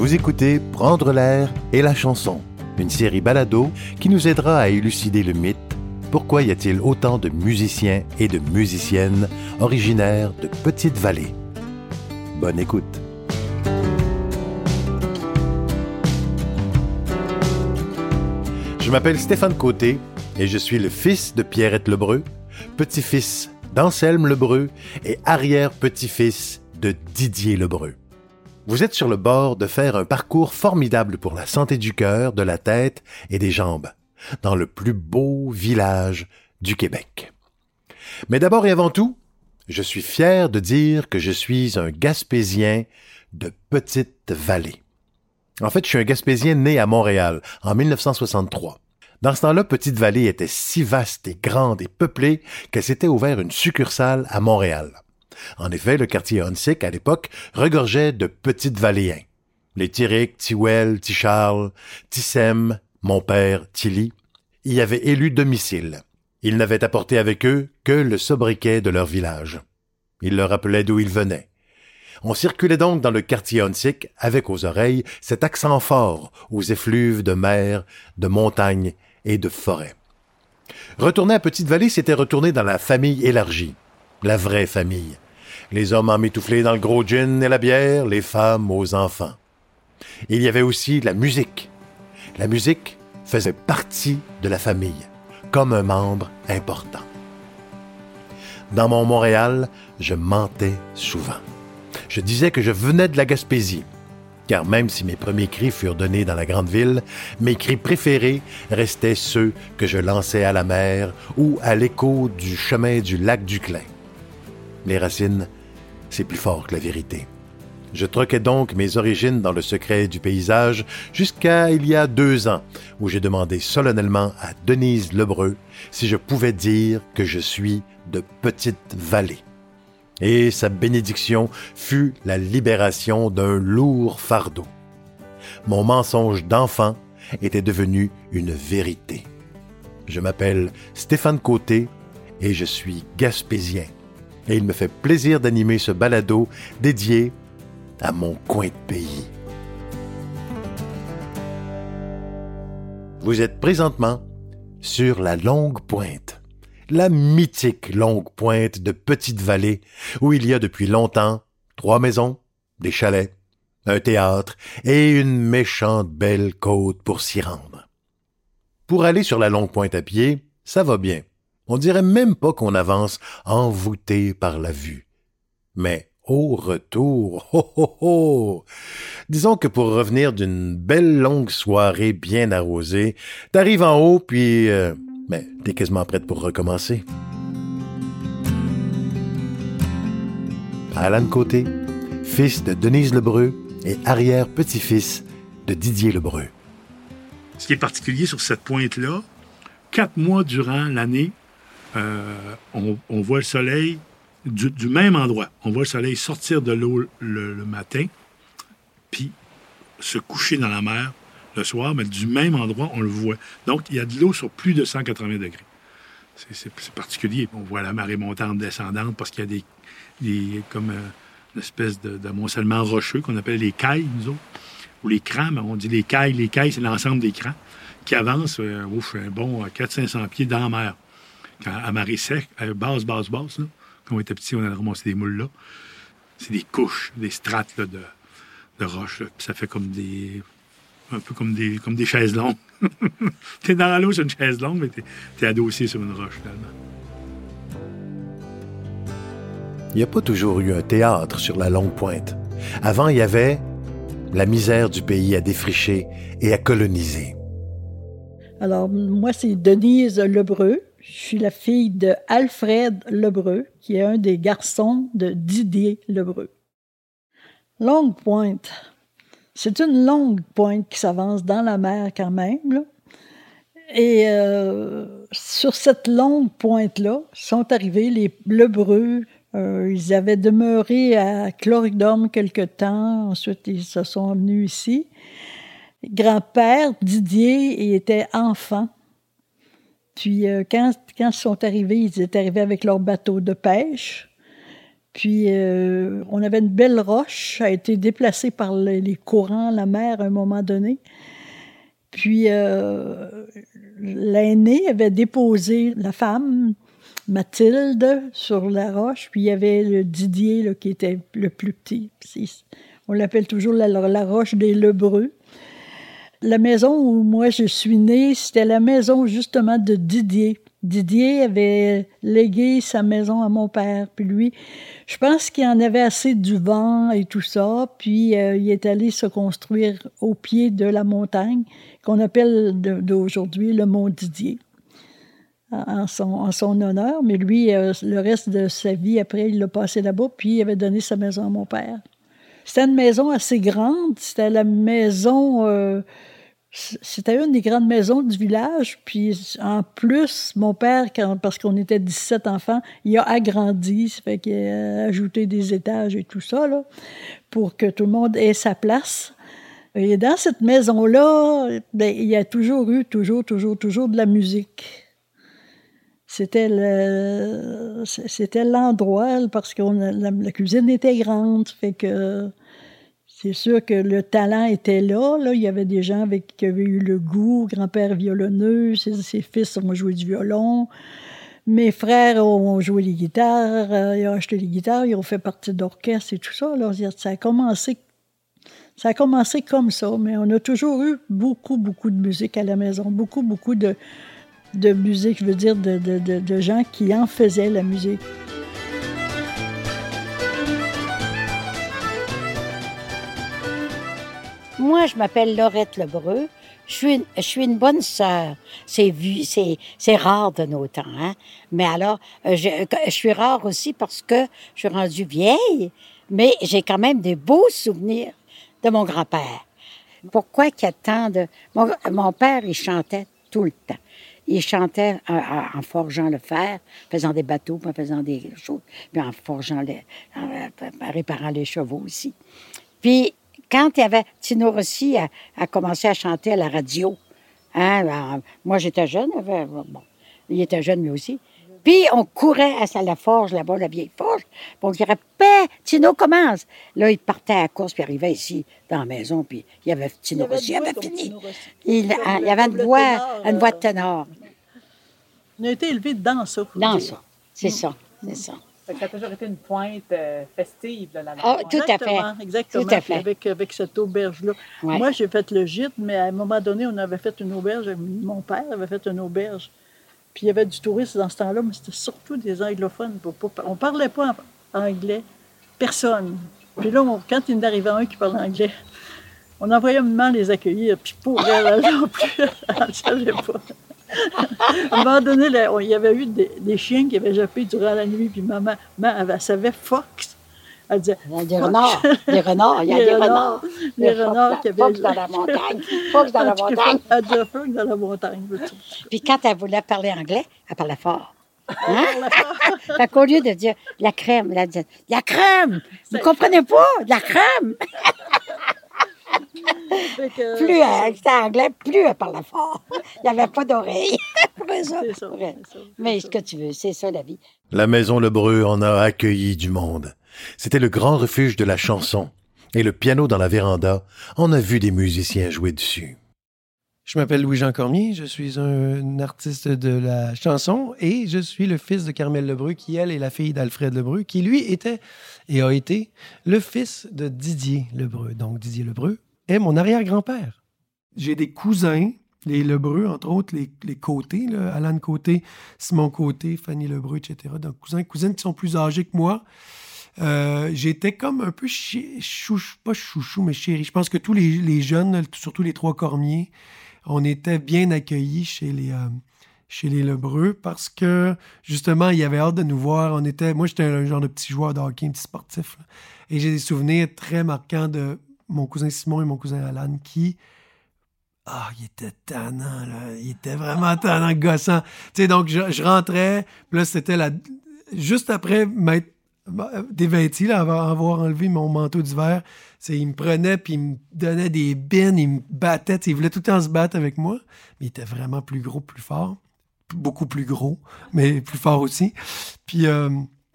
Vous écoutez Prendre l'air et la chanson, une série balado qui nous aidera à élucider le mythe pourquoi y a-t-il autant de musiciens et de musiciennes originaires de petites vallées. Bonne écoute. Je m'appelle Stéphane Côté et je suis le fils de Pierrette Lebreu, petit-fils d'Anselme Lebreu et arrière-petit-fils de Didier Lebreu. Vous êtes sur le bord de faire un parcours formidable pour la santé du cœur, de la tête et des jambes, dans le plus beau village du Québec. Mais d'abord et avant tout, je suis fier de dire que je suis un Gaspésien de petite vallée. En fait, je suis un Gaspésien né à Montréal en 1963. Dans ce temps-là, Petite Vallée était si vaste et grande et peuplée qu'elle s'était ouvert une succursale à Montréal. En effet, le quartier Hunsick, à l'époque, regorgeait de petites valléens. Les Tiric, Tiwell, Ticharles, Tissem, mon père, Tilly, y avaient élu domicile. Ils n'avaient apporté avec eux que le sobriquet de leur village. Ils leur rappelaient d'où ils venaient. On circulait donc dans le quartier Hunsick avec aux oreilles cet accent fort aux effluves de mer, de montagnes et de forêt. Retourner à Petite-Vallée, c'était retourner dans la famille élargie, la vraie famille. Les hommes emmitouflés dans le gros gin et la bière, les femmes aux enfants. Il y avait aussi la musique. La musique faisait partie de la famille, comme un membre important. Dans mon Montréal, je mentais souvent. Je disais que je venais de la Gaspésie, car même si mes premiers cris furent donnés dans la grande ville, mes cris préférés restaient ceux que je lançais à la mer ou à l'écho du chemin du lac du. Les racines, c'est plus fort que la vérité. Je troquais donc mes origines dans le secret du paysage jusqu'à il y a deux ans, où j'ai demandé solennellement à Denise Lebreu si je pouvais dire que je suis de Petite Vallée et sa bénédiction fut la libération d'un lourd fardeau. Mon mensonge d'enfant était devenu une vérité. Je m'appelle Stéphane Côté et je suis gaspésien. Et il me fait plaisir d'animer ce balado dédié à mon coin de pays. Vous êtes présentement sur la longue pointe la mythique longue pointe de Petite-Vallée, où il y a depuis longtemps trois maisons, des chalets, un théâtre et une méchante belle côte pour s'y rendre. Pour aller sur la longue pointe à pied, ça va bien. On dirait même pas qu'on avance envoûté par la vue. Mais au retour, ho ho ho! Disons que pour revenir d'une belle longue soirée bien arrosée, t'arrives en haut puis euh, mais t'es quasiment prête pour recommencer. Alan Côté, fils de Denise Lebreu et arrière-petit-fils de Didier Lebreu. Ce qui est particulier sur cette pointe-là, quatre mois durant l'année, euh, on, voit le soleil du, même endroit. On voit le soleil sortir de l'eau le, matin, puis se coucher dans la mer le soir, mais du même endroit, on le voit. Donc, il y a de l'eau sur plus de 180 degrés. C'est particulier. On voit la marée montante, descendante, parce qu'il y a des, comme euh, une espèce de, de rocheux qu'on appelle les cailles, nous autres, ou les crans, mais on dit les cailles. Les cailles, c'est l'ensemble des crans qui avancent, euh, ouf, un bon 400-500 pieds dans la mer. À marée sec, à basse, basse, basse, là, quand on était petit, on a ramassé des moules là. C'est des couches, des strates de, de roches. Ça fait comme des un peu comme des, comme des chaises longues. t'es dans l'eau sur une chaise longue, mais t'es, es adossé sur une roche, finalement. Il n'y a pas toujours eu un théâtre sur la longue pointe. Avant, il y avait la misère du pays à défricher et à coloniser. Alors, moi, c'est Denise Lebreu. Je suis la fille de Alfred Lebreu, qui est un des garçons de Didier Lebreu. Longue Pointe, c'est une longue pointe qui s'avance dans la mer quand même. Et euh, sur cette longue pointe-là sont arrivés les Lebreux. Euh, ils avaient demeuré à Cloridum quelque temps. Ensuite, ils se sont venus ici. Grand-père, Didier, il était enfant. Puis euh, quand, ils sont arrivés, ils étaient arrivés avec leur bateau de pêche. Puis euh, on avait une belle roche, a été déplacée par les, courants, la mer à un moment donné. Puis euh, l'aîné avait déposé la femme, Mathilde, sur la roche. Puis il y avait le Didier qui était le plus petit. On l'appelle toujours la, la, roche des Lebreux. La maison où moi je suis née, c'était la maison justement de Didier. Didier avait légué sa maison à mon père. Puis lui, je pense qu'il en avait assez du vent et tout ça. Puis euh, il est allé se construire au pied de la montagne qu'on appelle d'aujourd'hui le Mont Didier en son, honneur. Mais lui, euh, le reste de sa vie, après, il l'a passé là-bas. Puis il avait donné sa maison à mon père. C'était une maison assez grande. C'était la maison... Euh, c'était une des grandes maisons du village. Puis en plus, mon père, parce qu'on était 17 enfants, il a agrandi, ça fait qu'il a ajouté des étages et tout ça, là, pour que tout le monde ait sa place. Et dans cette maison-là, ben, il y a toujours eu, toujours, toujours, toujours de la musique. C'était le, c'était l'endroit parce que la, la, cuisine était grande, fait que c'est sûr que le talent était là, là. Il y avait des gens avec, qui avaient eu le goût. Grand-père violonneux, ses, fils ont joué du violon. Mes frères ont joué les guitares, euh, ils ont acheté les guitares, ils ont fait partie d'orchestre et tout ça. Alors, ça a commencé comme ça, mais on a toujours eu beaucoup, beaucoup de musique à la maison, beaucoup, beaucoup de, musique, je veux dire, de gens qui en faisaient la musique. Moi, je m'appelle Laurette Lebreu. Je suis, une, bonne sœur. C'est rare de nos temps, hein. Mais alors, euh, je, suis rare aussi parce que je suis rendue vieille, mais j'ai quand même des beaux souvenirs de mon grand-père. Pourquoi qu'il y a tant de... Mon, père, il chantait tout le temps. Il chantait en, forgeant le fer, faisant des bateaux, en faisant des choses, puis en forgeant les... en réparant les chevaux aussi. Puis quand il y avait Tino Rossi a, commencé à chanter à la radio, hein, ben, moi j'étais jeune, bon, il était jeune lui aussi. Puis on courait à la forge là-bas, la vieille forge. Puis on dirait Paix, Tino commence. Là, il partait à la course, puis arrivait ici, dans la maison, puis il y avait Tino Rossi, il avait fini. Il, y avait une voix, une voix de ténor. On a été élevé dans ça. Dans ça, c'est ça, c'est ça. Ça a toujours été une pointe euh, festive, là, la Ah, tout à fait. Exactement. Tout à fait. Avec, avec cette auberge-là. Moi, j'ai fait le gîte, mais à un moment donné, on avait fait une auberge. Mon père avait fait une auberge. Puis il y avait du tourisme dans ce temps-là, mais c'était surtout des anglophones. On ne parlait pas anglais. Personne. Puis là, quand il en arrivait un qui parlait anglais, on envoyait maman les accueillir. Puis pour elle, non plus, elle ne savait pas à un moment donné, il y avait eu des, chiens qui avaient jappé durant la nuit, puis maman, maman elle, savait Fox. Elle disait. Il y a des renards. Des renards. Il y a des renards. Des renards qui avaient. Fox dans la montagne. Fox dans la montagne. Elle disait Fox dans la montagne. Puis quand elle voulait parler anglais, elle parlait fort. Hein? fait qu'au lieu de dire la crème, elle la crème. Vous comprenez pas? La crème. plus elle était anglais, plus elle parlait fort. Il n'y avait pas d'oreille. Mais ce que tu veux, c'est ça la vie. La maison Lebreu en a accueilli du monde. C'était le grand refuge de la chanson. Et le piano dans la véranda, on a vu des musiciens jouer dessus. Je m'appelle Louis-Jean Cormier, je suis un, artiste de la chanson et je suis le fils de Carmel Lebreu, qui, elle, est la fille d'Alfred Lebreu, qui, lui, était et a été le fils de Didier Lebreu. Donc, Didier Lebreu, mon arrière-grand-père. J'ai des cousins, les Lebreu, entre autres, les, les Côtés, là, Alan Côté, Simon Côté, Fanny Lebreu, etc. Donc, cousins, cousines qui sont plus âgés que moi. Euh, j'étais comme un peu chouchou, pas chouchou, mais chéri. Je pense que tous les, jeunes, surtout les trois cormiers, on était bien accueillis chez les, euh, chez les Lebreu parce que justement, il y avait hâte de nous voir. On était, moi, j'étais un genre de petit joueur de hockey, un petit sportif. Et j'ai des souvenirs très marquants de mon cousin Simon et mon cousin Alan qui. Ah, il était tannant, là. Il était vraiment tannant, gossant. Tu sais, donc, je, rentrais, puis là, c'était la. Juste après m'être dévêti, là, avoir enlevé mon manteau d'hiver, il me prenait, puis il me donnait des bines, il me battait. Il voulait tout le temps se battre avec moi, mais il était vraiment plus gros, plus fort. Beaucoup plus gros, mais plus fort aussi. Puis. Euh,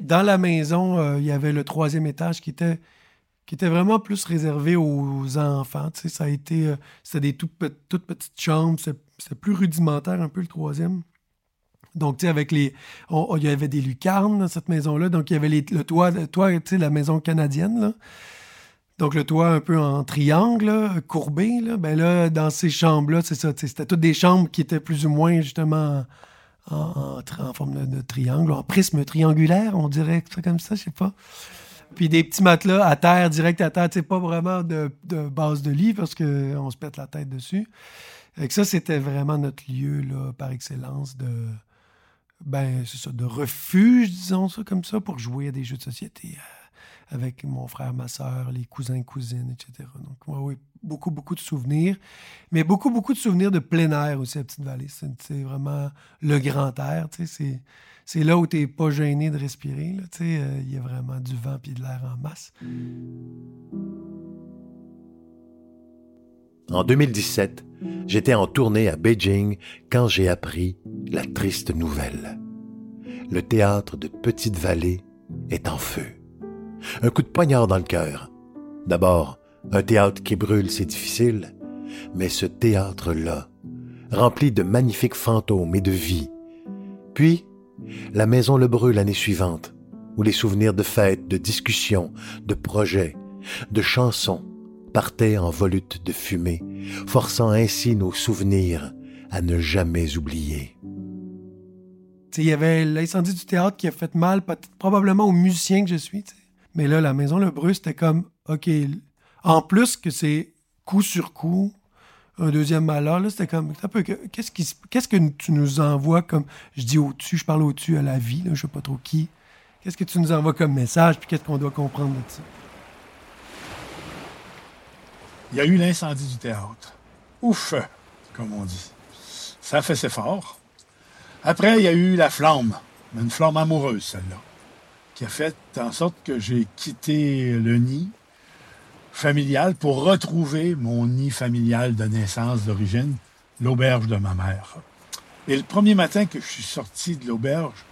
dans la maison, euh, il y avait le troisième étage qui était, qui était vraiment plus réservé aux enfants. Tu sais, ça a été, euh, c'était des toutes, pe- toutes petites chambres. C'était plus rudimentaire un peu le troisième. Donc, tu sais, avec les. il y avait des lucarnes dans cette maison-là. Donc, il y avait le toit, le toit, tu sais, la maison canadienne, là. Donc, le toit un peu en triangle, courbé. Ben là, dans ces chambres-là, c'est ça. C'était toutes des chambres qui étaient plus ou moins, justement, en, forme de, triangle, en prisme triangulaire, on dirait comme ça, je sais pas. Puis des petits matelas à terre, direct à terre, tu sais, pas vraiment de, base de lit parce qu'on se pète la tête dessus. Et que ça, c'était vraiment notre lieu, là, par excellence, de, ben, c'est ça, de refuge, disons ça comme ça, pour jouer à des jeux de société euh, avec mon frère, ma soeur, les cousins, cousines, etc. Donc, ouais, oui, beaucoup, beaucoup de souvenirs. Mais beaucoup, beaucoup de souvenirs de plein air aussi à Petite-Vallée. C'est c'est vraiment le grand air. C'est, c'est là où tu n'es pas gêné de respirer, euh, Il y a vraiment du vent puis de l'air en masse. En 2017, j'étais en tournée à Beijing quand j'ai appris la triste nouvelle. Le théâtre de Petite-Vallée est en feu. Un coup de poignard dans le cœur. D'abord, un théâtre qui brûle, c'est difficile, mais ce théâtre-là, rempli de magnifiques fantômes et de vie. Puis, la Maison Lebreu l'année suivante, où les souvenirs de fêtes, de discussions, de projets, de chansons partaient en volutes de fumée, forçant ainsi nos souvenirs à ne jamais oublier. Il y avait l'incendie du théâtre qui a fait mal, probablement aux musiciens que je suis. Mais là, la Maison Lebreu, c'était comme, OK, en plus que c'est coup sur coup, un deuxième malheur, là, c'était comme, qu'est-ce, que tu nous envoies comme, je dis au-dessus, je parle au-dessus à la vie, là, je sais pas trop qui. Qu'est-ce que tu nous envoies comme message, puis qu'est-ce qu'on doit comprendre de ça? Il y a eu l'incendie du théâtre. Ouf, comme on dit. Ça fait ses fort. Après, il y a eu la flamme, une flamme amoureuse, celle-là, qui a fait en sorte que j'ai quitté le nid familial pour retrouver mon nid familial de naissance d'origine, l'auberge de ma mère. Et le premier matin que je suis sorti de l'auberge,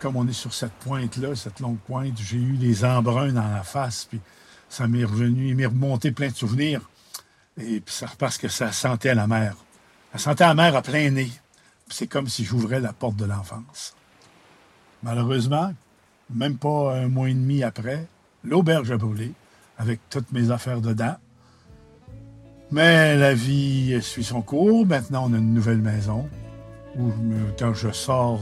comme on est sur cette pointe-là, cette longue pointe, j'ai eu des embruns dans la face, puis ça m'est revenu, il m'est remonté plein de souvenirs. Et puis ça, parce que ça sentait la mer. Ça sentait la mer à plein nez. C'est comme si j'ouvrais la porte de l'enfance. Malheureusement, même pas un mois et demi après, l'auberge a brûlé, avec toutes mes affaires dedans. Mais la vie suit son cours. Maintenant, on a une nouvelle maison où, quand je sors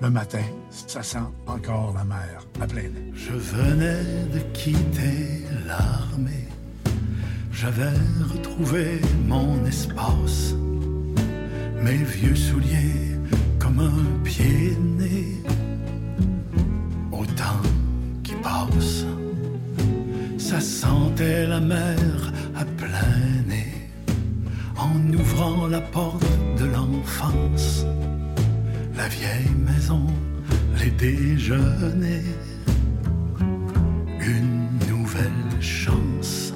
le matin, ça sent encore la mer à plein nez. Je venais de quitter l'armée. J'avais retrouvé mon espace. Mes vieux souliers comme un pied né. Au temps qui passe, ça sentait la mer à plein nez. En ouvrant la porte de l'enfance, la vieille maison, les déjeuners une nouvelle chance.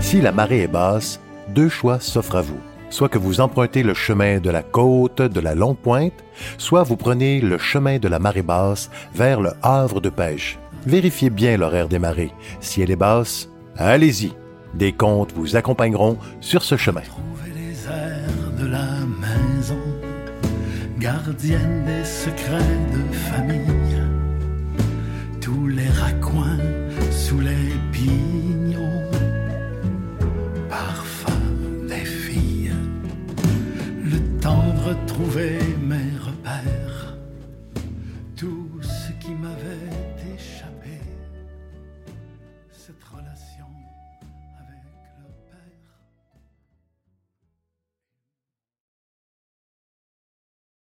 Si la marée est basse, deux choix s'offrent à vous. Soit que vous empruntez le chemin de la côte de la Longue Pointe, soit vous prenez le chemin de la marée basse vers le havre de pêche. Vérifiez bien l'horaire des marées. Si elle est basse, allez-y. Des comptes vous accompagneront sur ce chemin.